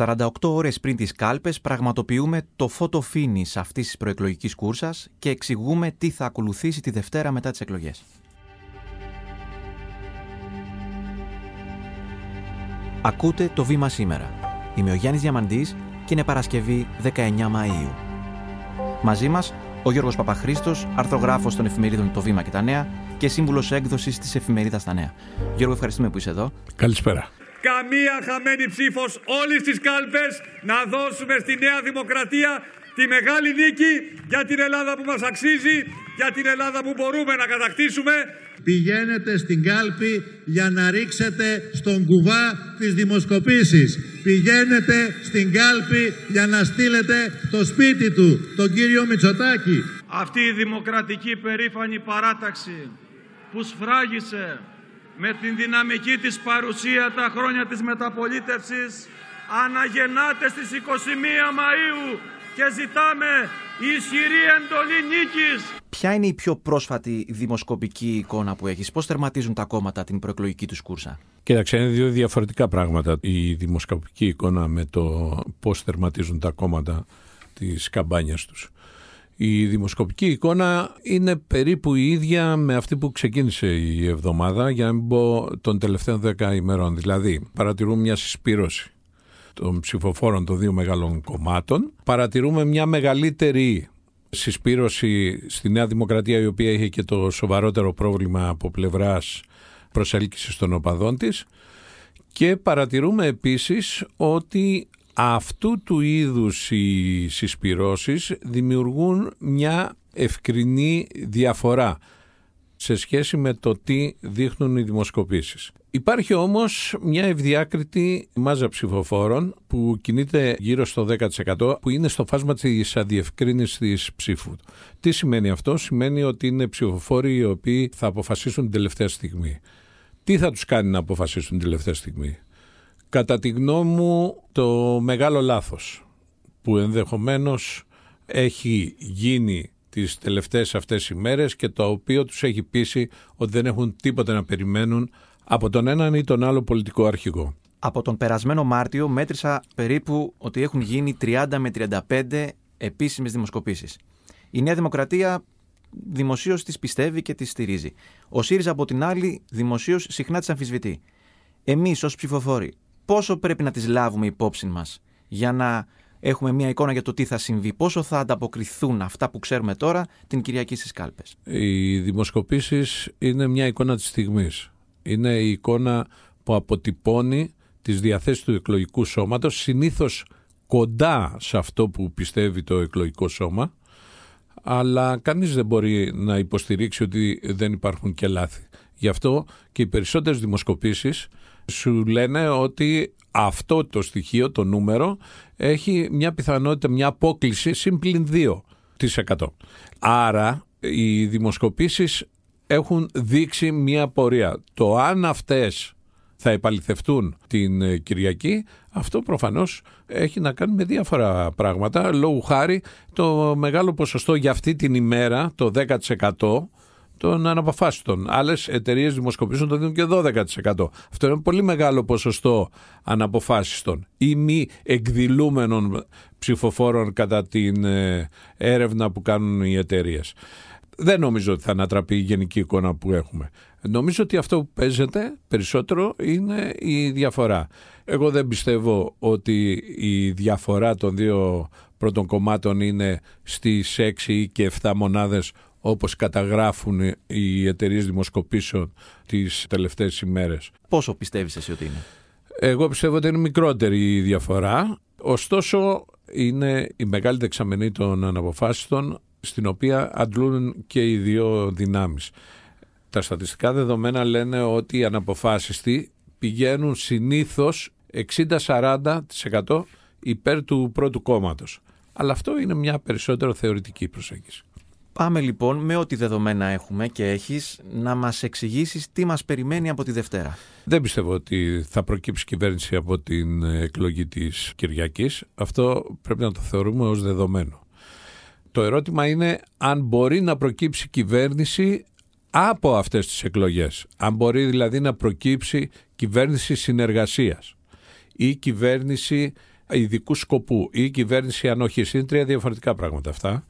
48 ώρες πριν τις κάλπες πραγματοποιούμε το photo finish αυτής της προεκλογικής κούρσας και εξηγούμε τι θα ακολουθήσει τη Δευτέρα μετά τις εκλογές. Ακούτε το βήμα σήμερα. Είμαι ο Γιάννης Διαμαντής και είναι Παρασκευή 19 Μαΐου. Μαζί μας ο Γιώργος Παπαχρήστος, αρθρογράφος των εφημερίδων Το Βήμα και τα Νέα και σύμβουλος έκδοσης της εφημερίδας Τα Νέα. Γιώργο, ευχαριστούμε που είσαι εδώ. Καλησπέρα. Καμία χαμένη ψήφος όλες τις κάλπες να δώσουμε στη Νέα Δημοκρατία τη μεγάλη νίκη για την Ελλάδα που μας αξίζει, για την Ελλάδα που μπορούμε να κατακτήσουμε Πηγαίνετε στην κάλπη για να ρίξετε στον κουβά τις δημοσκοπήσεις. Πηγαίνετε στην κάλπη για να στείλετε το σπίτι του, τον κύριο Μητσοτάκη. Αυτή η δημοκρατική περήφανη παράταξη που σφράγισε με την δυναμική της παρουσία τα χρόνια της μεταπολίτευσης αναγεννάται στις 21 Μαΐου και ζητάμε ισχυρή εντολή νίκης. Ποια είναι η πιο πρόσφατη δημοσκοπική εικόνα που έχεις, πώς τερματίζουν τα κόμματα την προεκλογική τους κούρσα; Κοίταξε, είναι δύο διαφορετικά πράγματα. Η δημοσκοπική εικόνα με το πώς τερματίζουν τα κόμματα της καμπάνιας τους. Η δημοσκοπική εικόνα είναι περίπου η ίδια με αυτή που ξεκίνησε η εβδομάδα, για να μην πω των τελευταίων δέκα ημερών. Δηλαδή, παρατηρούμε μια συσπήρωση των ψηφοφόρων των δύο μεγάλων κομμάτων. Παρατηρούμε μια μεγαλύτερη συσπήρωση στη Νέα Δημοκρατία η οποία είχε και το σοβαρότερο πρόβλημα από πλευράς προσέλκυσης των οπαδών της και παρατηρούμε επίσης ότι αυτού του είδους οι συσπυρώσεις δημιουργούν μια ευκρινή διαφορά σε σχέση με το τι δείχνουν οι δημοσκοπήσεις. Υπάρχει όμως μια ευδιάκριτη μάζα ψηφοφόρων που κινείται γύρω στο 10% που είναι στο φάσμα της αδιευκρίνησης της ψήφου. Τι σημαίνει αυτό; Σημαίνει ότι είναι ψηφοφόροι οι οποίοι θα αποφασίσουν την τελευταία στιγμή. Τι θα τους κάνει να αποφασίσουν την τελευταία στιγμή; Κατά τη γνώμη μου το μεγάλο λάθος που ενδεχομένως έχει γίνει τις τελευταίες αυτές ημέρες και το οποίο τους έχει πείσει ότι δεν έχουν τίποτα να περιμένουν από τον έναν ή τον άλλο πολιτικό αρχηγό. Από τον περασμένο Μάρτιο μέτρησα περίπου ότι έχουν γίνει 30 με 35 επίσημες δημοσκοπήσεις. Η Νέα Δημοκρατία δημοσίως τις πιστεύει και τις στηρίζει. Ο ΣΥΡΙΖΑ από την άλλη δημοσίως συχνά τις αμφισβητεί. Εμείς ως ψηφοφόροι, πόσο πρέπει να τις λάβουμε υπόψη μας για να έχουμε μια εικόνα για το τι θα συμβεί, πόσο θα ανταποκριθούν αυτά που ξέρουμε τώρα την Κυριακή στις κάλπες. Οι δημοσκοπήσεις είναι μια εικόνα της στιγμής. Είναι η εικόνα που αποτυπώνει τις διαθέσεις του εκλογικού σώματος, συνήθως κοντά σε αυτό που πιστεύει το εκλογικό σώμα, αλλά κανείς δεν μπορεί να υποστηρίξει ότι δεν υπάρχουν και λάθη. Γι' αυτό και οι περισσότερες δημοσκοπήσεις σου λένε ότι αυτό το στοιχείο, το νούμερο, έχει μια πιθανότητα, μια απόκληση συμπλην 2%. Άρα οι δημοσκοπήσεις έχουν δείξει μια πορεία. Το αν αυτές θα επαληθευτούν την ε, Κυριακή, αυτό προφανώς έχει να κάνει με διάφορα πράγματα. Λόγου χάρη το μεγάλο ποσοστό για αυτή την ημέρα, το 10% των αναποφάσιστων. Άλλες εταιρείες δημοσκοπήσεων το δίνουν και 12%. Αυτό είναι πολύ μεγάλο ποσοστό αναποφάσιστων ή μη εκδηλούμενων ψηφοφόρων κατά την ε, έρευνα που κάνουν οι εταιρείες δεν νομίζω ότι θα ανατραπεί η γενική εικόνα που έχουμε. Νομίζω ότι αυτό που παίζεται περισσότερο είναι η διαφορά. Εγώ δεν πιστεύω ότι η διαφορά των δύο πρώτων κομμάτων είναι στις 6 ή και 7 μονάδες όπως καταγράφουν οι εταιρείες δημοσκοπήσεων τις τελευταίες ημέρες. Πόσο πιστεύεις εσύ ότι είναι; Εγώ πιστεύω ότι είναι μικρότερη η διαφορά. Ωστόσο είναι η μεγάλη δεξαμενή των αναποφάσιστων στην οποία αντλούν και οι δύο δυνάμεις. Τα στατιστικά δεδομένα λένε ότι οι αναποφάσιστοι πηγαίνουν συνήθως 60-40% υπέρ του πρώτου κόμματος. Αλλά αυτό είναι μια περισσότερο θεωρητική προσέγγιση. Πάμε λοιπόν με ό,τι δεδομένα έχουμε και έχεις να μας εξηγήσεις τι μας περιμένει από τη Δευτέρα. Δεν πιστεύω ότι θα προκύψει κυβέρνηση από την εκλογή της Κυριακής. Αυτό πρέπει να το θεωρούμε ως δεδομένο. Το ερώτημα είναι αν μπορεί να προκύψει κυβέρνηση από αυτές τις εκλογές. Αν μπορεί δηλαδή να προκύψει κυβέρνηση συνεργασίας ή κυβέρνηση ειδικού σκοπού ή κυβέρνηση ανοχής. Είναι τρία διαφορετικά πράγματα αυτά.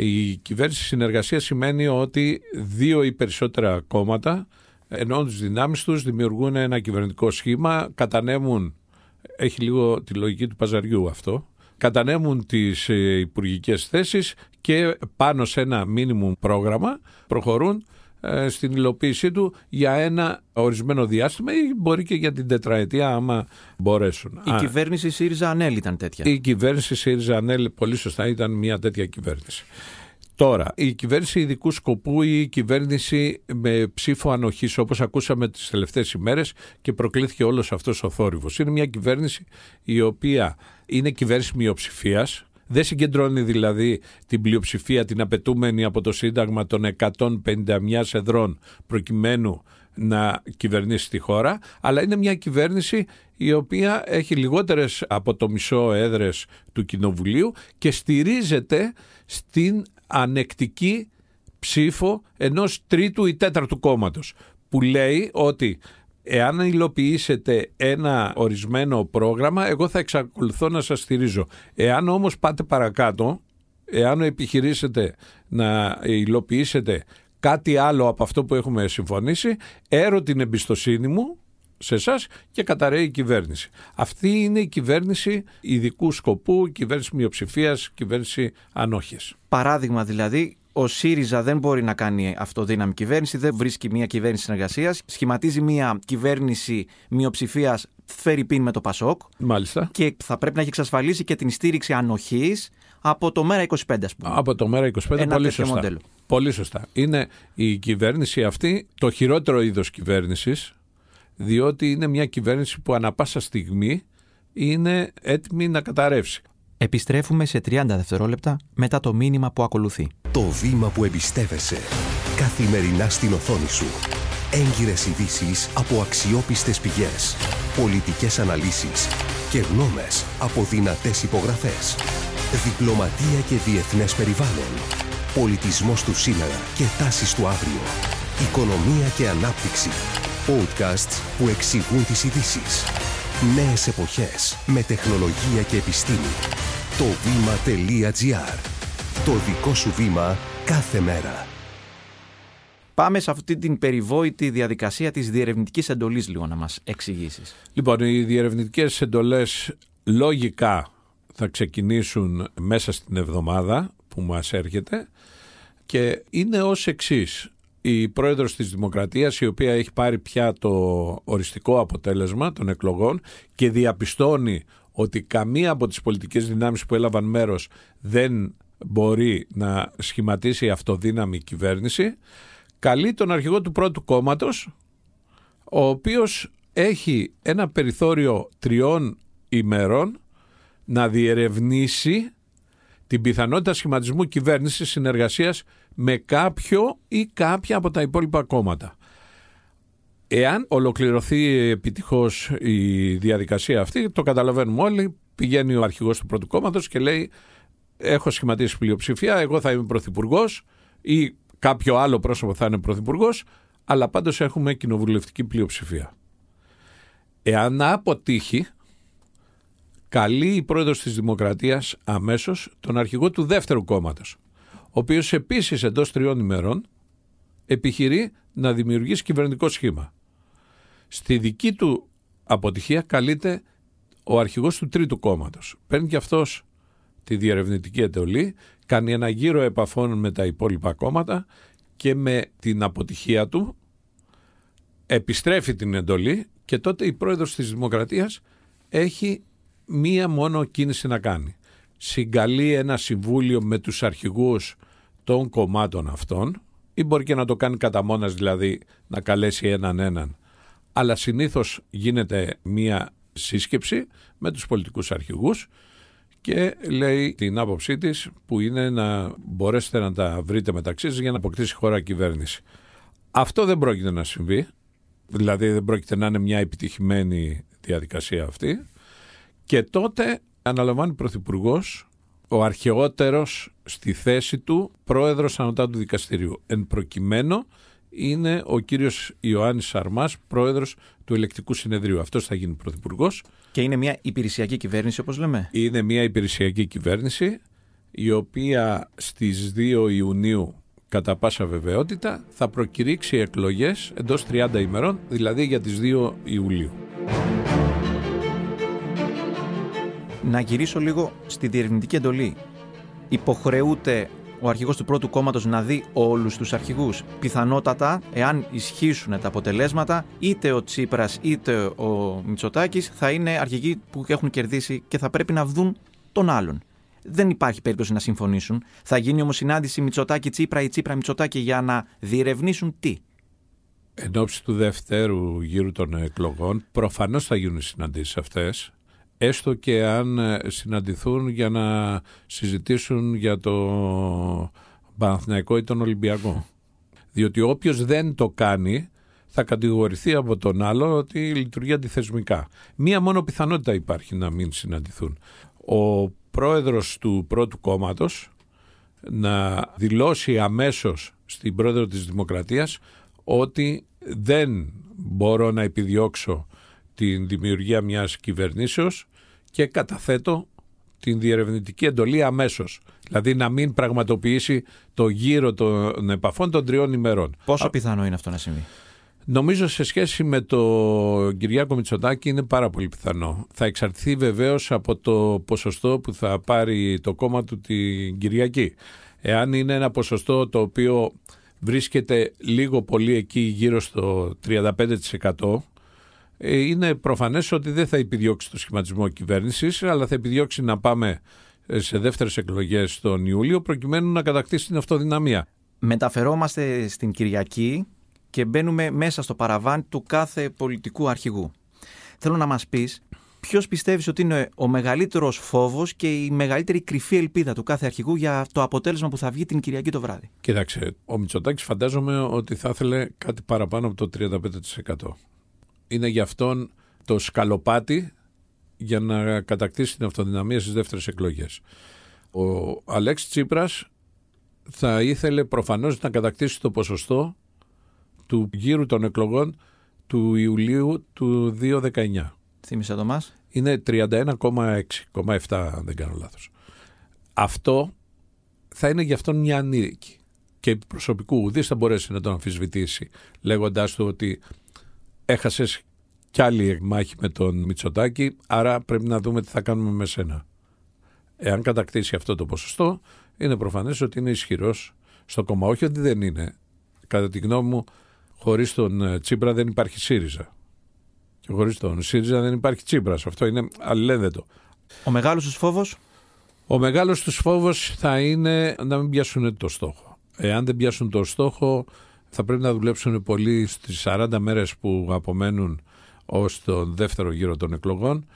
Η κυβέρνηση συνεργασία σημαίνει ότι δύο ή περισσότερα κόμματα ενώ τις δυνάμεις τους δημιουργούν ένα κυβερνητικό σχήμα, κατανέμουν, έχει λίγο τη λογική του παζαριού αυτό, κατανέμουν τις ε, υπουργικές θέσεις και πάνω σε ένα μίνιμουμ πρόγραμμα προχωρούν ε, στην υλοποίησή του για ένα ορισμένο διάστημα ή μπορεί και για την τετραετία άμα μπορέσουν. Η κυβέρνηση ΣΥΡΙΖΑ ΑΝΕΛ ήταν τέτοια. Η κυβέρνηση ΣΥΡΙΖΑ ΑΝΕΛ πολύ σωστά ήταν μια τέτοια κυβέρνηση. Τώρα, η κυβέρνηση ειδικού σκοπού ή η κυβέρνηση με ψήφο ανοχής όπως ακούσαμε τις τελευταίες ημέρες και προκλήθηκε όλος αυτός ο θόρυβος. Είναι μια κυβέρνηση η οποία είναι κυβέρνηση μειοψηφίας. Δεν συγκεντρώνει δηλαδή την πλειοψηφία την απαιτούμενη από το Σύνταγμα των 151 εδρών προκειμένου να κυβερνήσει τη χώρα, αλλά είναι μια κυβέρνηση η οποία έχει λιγότερες από το μισό έδρες του Κοινοβουλίου και στηρίζεται στην ανεκτική ψήφο ενός τρίτου ή τέταρτου κόμματος που λέει ότι εάν υλοποιήσετε ένα ορισμένο πρόγραμμα εγώ θα εξακολουθώ να σας στηρίζω. Εάν όμως πάτε παρακάτω, εάν επιχειρήσετε να υλοποιήσετε κάτι άλλο από αυτό που έχουμε συμφωνήσει, έρω την εμπιστοσύνη μου σε εσάς και καταραίει η κυβέρνηση. Αυτή είναι η κυβέρνηση ειδικού σκοπού, κυβέρνηση μειοψηφίας, κυβέρνηση ανόχε. Παράδειγμα δηλαδή, ο ΣΥΡΙΖΑ δεν μπορεί να κάνει αυτοδύναμη κυβέρνηση, δεν βρίσκει μια κυβέρνηση συνεργασίας, σχηματίζει μια κυβέρνηση μειοψηφίας φέρει πίν με το Πασόκ. Μάλιστα. Και θα πρέπει να έχει εξασφαλίσει και την στήριξη ανοχής από το ΜΕΡΑ 25, ας πούμε. Από το ΜΕΡΑ 25, Ένα πολύ σωστά. Μοντέλο. Πολύ σωστά. Είναι η κυβέρνηση αυτή το χειρότερο είδος κυβέρνησης διότι είναι μια κυβέρνηση που ανα πάσα στιγμή είναι έτοιμη να καταρρεύσει. Επιστρέφουμε σε 30 δευτερόλεπτα μετά το μήνυμα που ακολουθεί. Το βήμα που εμπιστεύεσαι. Καθημερινά στην οθόνη σου. Έγκυρες ειδήσεις από αξιόπιστες πηγές. Πολιτικές αναλύσεις και γνώμες από δυνατές υπογραφές. Διπλωματία και διεθνές περιβάλλον. Πολιτισμός του σήμερα και τάσεις του αύριο. Οικονομία και ανάπτυξη Podcasts που εξηγούν τις ειδήσεις. Νέες εποχές με τεχνολογία και επιστήμη. Το βήμα.gr. Το δικό σου βήμα κάθε μέρα. Πάμε σε αυτή την περιβόητη διαδικασία της διερευνητικής εντολής λίγο να μας εξηγήσεις. Λοιπόν, οι διερευνητικές εντολές λογικά θα ξεκινήσουν μέσα στην εβδομάδα που μας έρχεται και είναι ως εξής η πρόεδρος της Δημοκρατίας η οποία έχει πάρει πια το οριστικό αποτέλεσμα των εκλογών και διαπιστώνει ότι καμία από τις πολιτικές δυνάμεις που έλαβαν μέρος δεν μπορεί να σχηματίσει αυτοδύναμη κυβέρνηση καλεί τον αρχηγό του πρώτου κόμματος ο οποίος έχει ένα περιθώριο τριών ημερών να διερευνήσει την πιθανότητα σχηματισμού κυβέρνησης συνεργασίας με κάποιο ή κάποια από τα υπόλοιπα κόμματα. Εάν ολοκληρωθεί επιτυχώς η διαδικασία αυτή, το καταλαβαίνουμε όλοι, πηγαίνει ο αρχηγός του πρώτου κόμματος και λέει έχω σχηματίσει πλειοψηφία, εγώ θα είμαι πρωθυπουργός ή κάποιο άλλο πρόσωπο θα είναι πρωθυπουργός, αλλά πάντως έχουμε κοινοβουλευτική πλειοψηφία. Εάν αποτύχει, καλεί η πρόεδρος της Δημοκρατίας αμέσως τον αρχηγό του δεύτερου κόμματος ο οποίος επίσης εντός τριών ημερών επιχειρεί να δημιουργήσει κυβερνητικό σχήμα. Στη δική του αποτυχία καλείται ο αρχηγός του τρίτου κόμματος. Παίρνει και αυτός τη διερευνητική εντολή, κάνει ένα γύρο επαφών με τα υπόλοιπα κόμματα και με την αποτυχία του επιστρέφει την εντολή και τότε η πρόεδρος της Δημοκρατίας έχει μία μόνο κίνηση να κάνει. Συγκαλεί ένα συμβούλιο με τους αρχηγούς των κομμάτων αυτών ή μπορεί και να το κάνει κατά μόνας δηλαδή να καλέσει έναν έναν. Αλλά συνήθως γίνεται μία σύσκεψη με τους πολιτικούς αρχηγούς και λέει την άποψή της που είναι να μπορέσετε να τα βρείτε μεταξύ σας για να αποκτήσει χώρα κυβέρνηση. Αυτό δεν πρόκειται να συμβεί, δηλαδή δεν πρόκειται να είναι μια επιτυχημένη διαδικασία αυτή και τότε αναλαμβάνει πρωθυπουργός ο αρχαιότερος στη θέση του πρόεδρος ανωτάτου δικαστηρίου. Εν προκειμένου είναι ο κύριος Ιωάννης Σαρμάς, πρόεδρος του Ελεκτικού Συνεδρίου. Αυτός θα γίνει πρωθυπουργός. Και είναι μια υπηρεσιακή κυβέρνηση όπως λέμε; Είναι μια υπηρεσιακή κυβέρνηση η οποία στις 2 Ιουνίου κατά πάσα βεβαιότητα θα προκηρύξει εκλογές εντός 30 ημερών, δηλαδή για τις 2 Ιουλίου. Να γυρίσω λίγο στη διερευνητική εντολή. Υποχρεούται ο αρχηγός του πρώτου κόμματος να δει όλους τους αρχηγούς. Πιθανότατα, εάν ισχύσουν τα αποτελέσματα, είτε ο Τσίπρας είτε ο Μητσοτάκης θα είναι αρχηγοί που έχουν κερδίσει και θα πρέπει να δουν τον άλλον. Δεν υπάρχει περίπτωση να συμφωνήσουν. Θα γίνει όμως συνάντηση Μητσοτάκη-Τσίπρα ή Τσίπρα-Μητσοτάκη για να διερευνήσουν τι. Εν ώψη του δεύτερου γύρου των εκλογών, προφανώς θα γίνουν οι συναντήσεις αυτές, έστω και αν ε, συναντηθούν για να συζητήσουν για το Παναθηναϊκό ή τον Ολυμπιακό. Διότι όποιος δεν το κάνει θα κατηγορηθεί από τον άλλο ότι λειτουργεί αντιθεσμικά. Μία μόνο πιθανότητα υπάρχει να μην συναντηθούν. Ο πρόεδρος του πρώτου κόμματος να δηλώσει αμέσως στην πρόεδρο της Δημοκρατίας ότι δεν μπορώ να επιδιώξω την δημιουργία μιας κυβερνήσεως και καταθέτω την διερευνητική εντολή αμέσως. Δηλαδή να μην πραγματοποιήσει το γύρο των επαφών των τριών ημερών. Πόσο πιθανό είναι αυτό να συμβεί; Νομίζω σε σχέση με το Κυριάκο Μητσοτάκη είναι πάρα πολύ πιθανό. Θα εξαρτηθεί βεβαίως από το ποσοστό που θα πάρει το κόμμα του την Κυριακή. Εάν είναι ένα ποσοστό το οποίο βρίσκεται λίγο πολύ εκεί γύρω στο 35% ε, είναι προφανές ότι δεν θα επιδιώξει το σχηματισμό κυβέρνησης αλλά θα επιδιώξει να πάμε ε, σε δεύτερες εκλογές τον Ιούλιο προκειμένου να κατακτήσει την αυτοδυναμία. Μεταφερόμαστε στην Κυριακή και μπαίνουμε μέσα στο παραβάν του κάθε πολιτικού αρχηγού. Θέλω να μας πεις ποιος πιστεύεις ότι είναι ο μεγαλύτερος φόβος και η μεγαλύτερη κρυφή ελπίδα του κάθε αρχηγού για το αποτέλεσμα που θα βγει την Κυριακή το βράδυ; Κοίταξε, ο Μητσοτάκης φαντάζομαι ότι θα ήθελε κάτι παραπάνω από το 35%. Είναι γι' αυτόν το σκαλοπάτι για να κατακτήσει την αυτοδυναμία στις δεύτερες εκλογές. Ο Αλέξης Τσίπρας θα ήθελε προφανώς να κατακτήσει το ποσοστό του γύρου των εκλογών του Ιουλίου του 2019. Θύμισε το μας. Είναι 31,6,7 αν δεν κάνω λάθος. Αυτό θα είναι γι' αυτόν μια ανήρικη και προσωπικού ουδής θα μπορέσει να τον αμφισβητήσει λέγοντάς του ότι έχασες κι άλλη μάχη με τον Μητσοτάκη άρα πρέπει να δούμε τι θα κάνουμε με σένα. Εάν κατακτήσει αυτό το ποσοστό είναι προφανές ότι είναι ισχυρός στο κόμμα. Όχι ότι δεν είναι. Κατά τη γνώμη μου Χωρίς τον ε, Τσίπρα δεν υπάρχει ΣΥΡΙΖΑ. Και χωρίς τον ΣΥΡΙΖΑ δεν υπάρχει Τσίπρα. Αυτό είναι αλληλένδετο. Ο μεγάλος τους φόβος; Ο μεγάλος τους φόβος θα είναι να μην πιάσουν το στόχο. Εάν δεν πιάσουν το στόχο, θα πρέπει να δουλέψουν πολύ στις 40 μέρες που απομένουν ως τον δεύτερο γύρο των εκλογών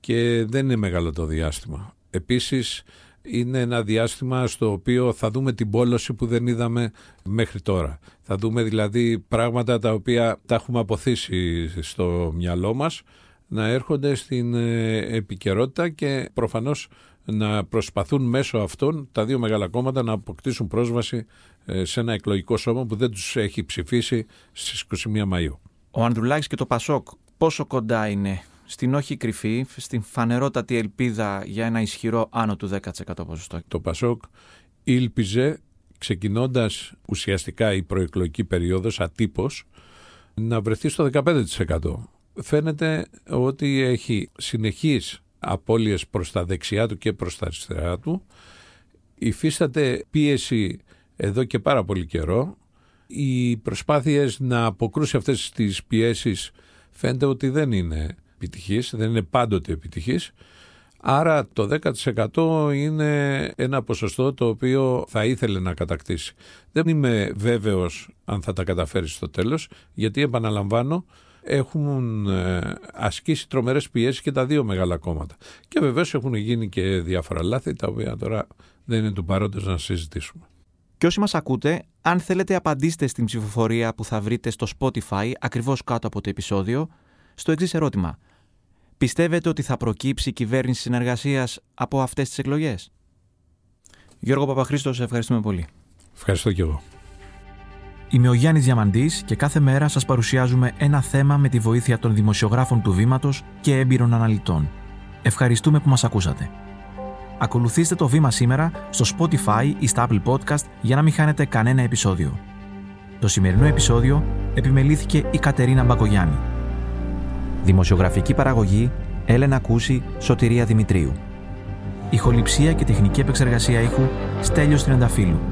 και δεν είναι μεγάλο το διάστημα. Επίσης είναι ένα διάστημα στο οποίο θα δούμε την πόλωση που δεν είδαμε μέχρι τώρα. Θα δούμε δηλαδή πράγματα τα οποία τα έχουμε αποθήσει στο μυαλό μας να έρχονται στην ε, επικαιρότητα και προφανώς να προσπαθούν μέσω αυτών τα δύο μεγάλα κόμματα να αποκτήσουν πρόσβαση ε, σε ένα εκλογικό σώμα που δεν τους έχει ψηφίσει στις 21 Μαΐου. Ο Ανδρουλάκης και το Πασόκ πόσο κοντά είναι στην όχι κρυφή, στην φανερότατη ελπίδα για ένα ισχυρό άνω του 10% ποσοστό; Το Πασόκ ήλπιζε ξεκινώντας ουσιαστικά η προεκλογική περίοδος ατύπως να βρεθεί στο 15%. Φαίνεται ότι έχει συνεχείς απώλειες προς τα δεξιά του και προς τα αριστερά του. Υφίσταται πίεση εδώ και πάρα πολύ καιρό. Οι προσπάθειες να αποκρούσει αυτές τις πιέσεις φαίνεται ότι δεν είναι επιτυχής, δεν είναι πάντοτε επιτυχής. Άρα το 10% είναι ένα ποσοστό το οποίο θα ήθελε να κατακτήσει. Δεν είμαι βέβαιος αν θα τα καταφέρει στο τέλος, γιατί επαναλαμβάνω έχουν ε, ασκήσει τρομερές πιέσεις και τα δύο μεγάλα κόμματα. Και βεβαίως έχουν γίνει και διάφορα λάθη, τα οποία τώρα δεν είναι του παρόντος να συζητήσουμε. Και όσοι μας ακούτε, αν θέλετε απαντήστε στην ψηφοφορία που θα βρείτε στο Spotify ακριβώς κάτω από το επεισόδιο, στο εξής ερώτημα. Πιστεύετε ότι θα προκύψει κυβέρνηση συνεργασίας από αυτές τις εκλογές; Γιώργο Παπαχρήστος, σε ευχαριστούμε πολύ. Ευχαριστώ και εγώ. Είμαι ο Γιάννης Διαμαντής και κάθε μέρα σας παρουσιάζουμε ένα θέμα με τη βοήθεια των δημοσιογράφων του Βήματος και έμπειρων αναλυτών. Ευχαριστούμε που μας ακούσατε. Ακολουθήστε το βήμα σήμερα στο Spotify ή στα Apple Podcast για να μην χάνετε κανένα επεισόδιο. Το σημερινό επεισόδιο επιμελήθηκε η Κατερίνα Μπακογιάννη. Δημοσιογραφική παραγωγή Έλενα Κούση, Σωτηρία Δημητρίου. Ηχοληψία και τεχνική επεξεργασία ήχου Στέλιος Τριανταφύλου.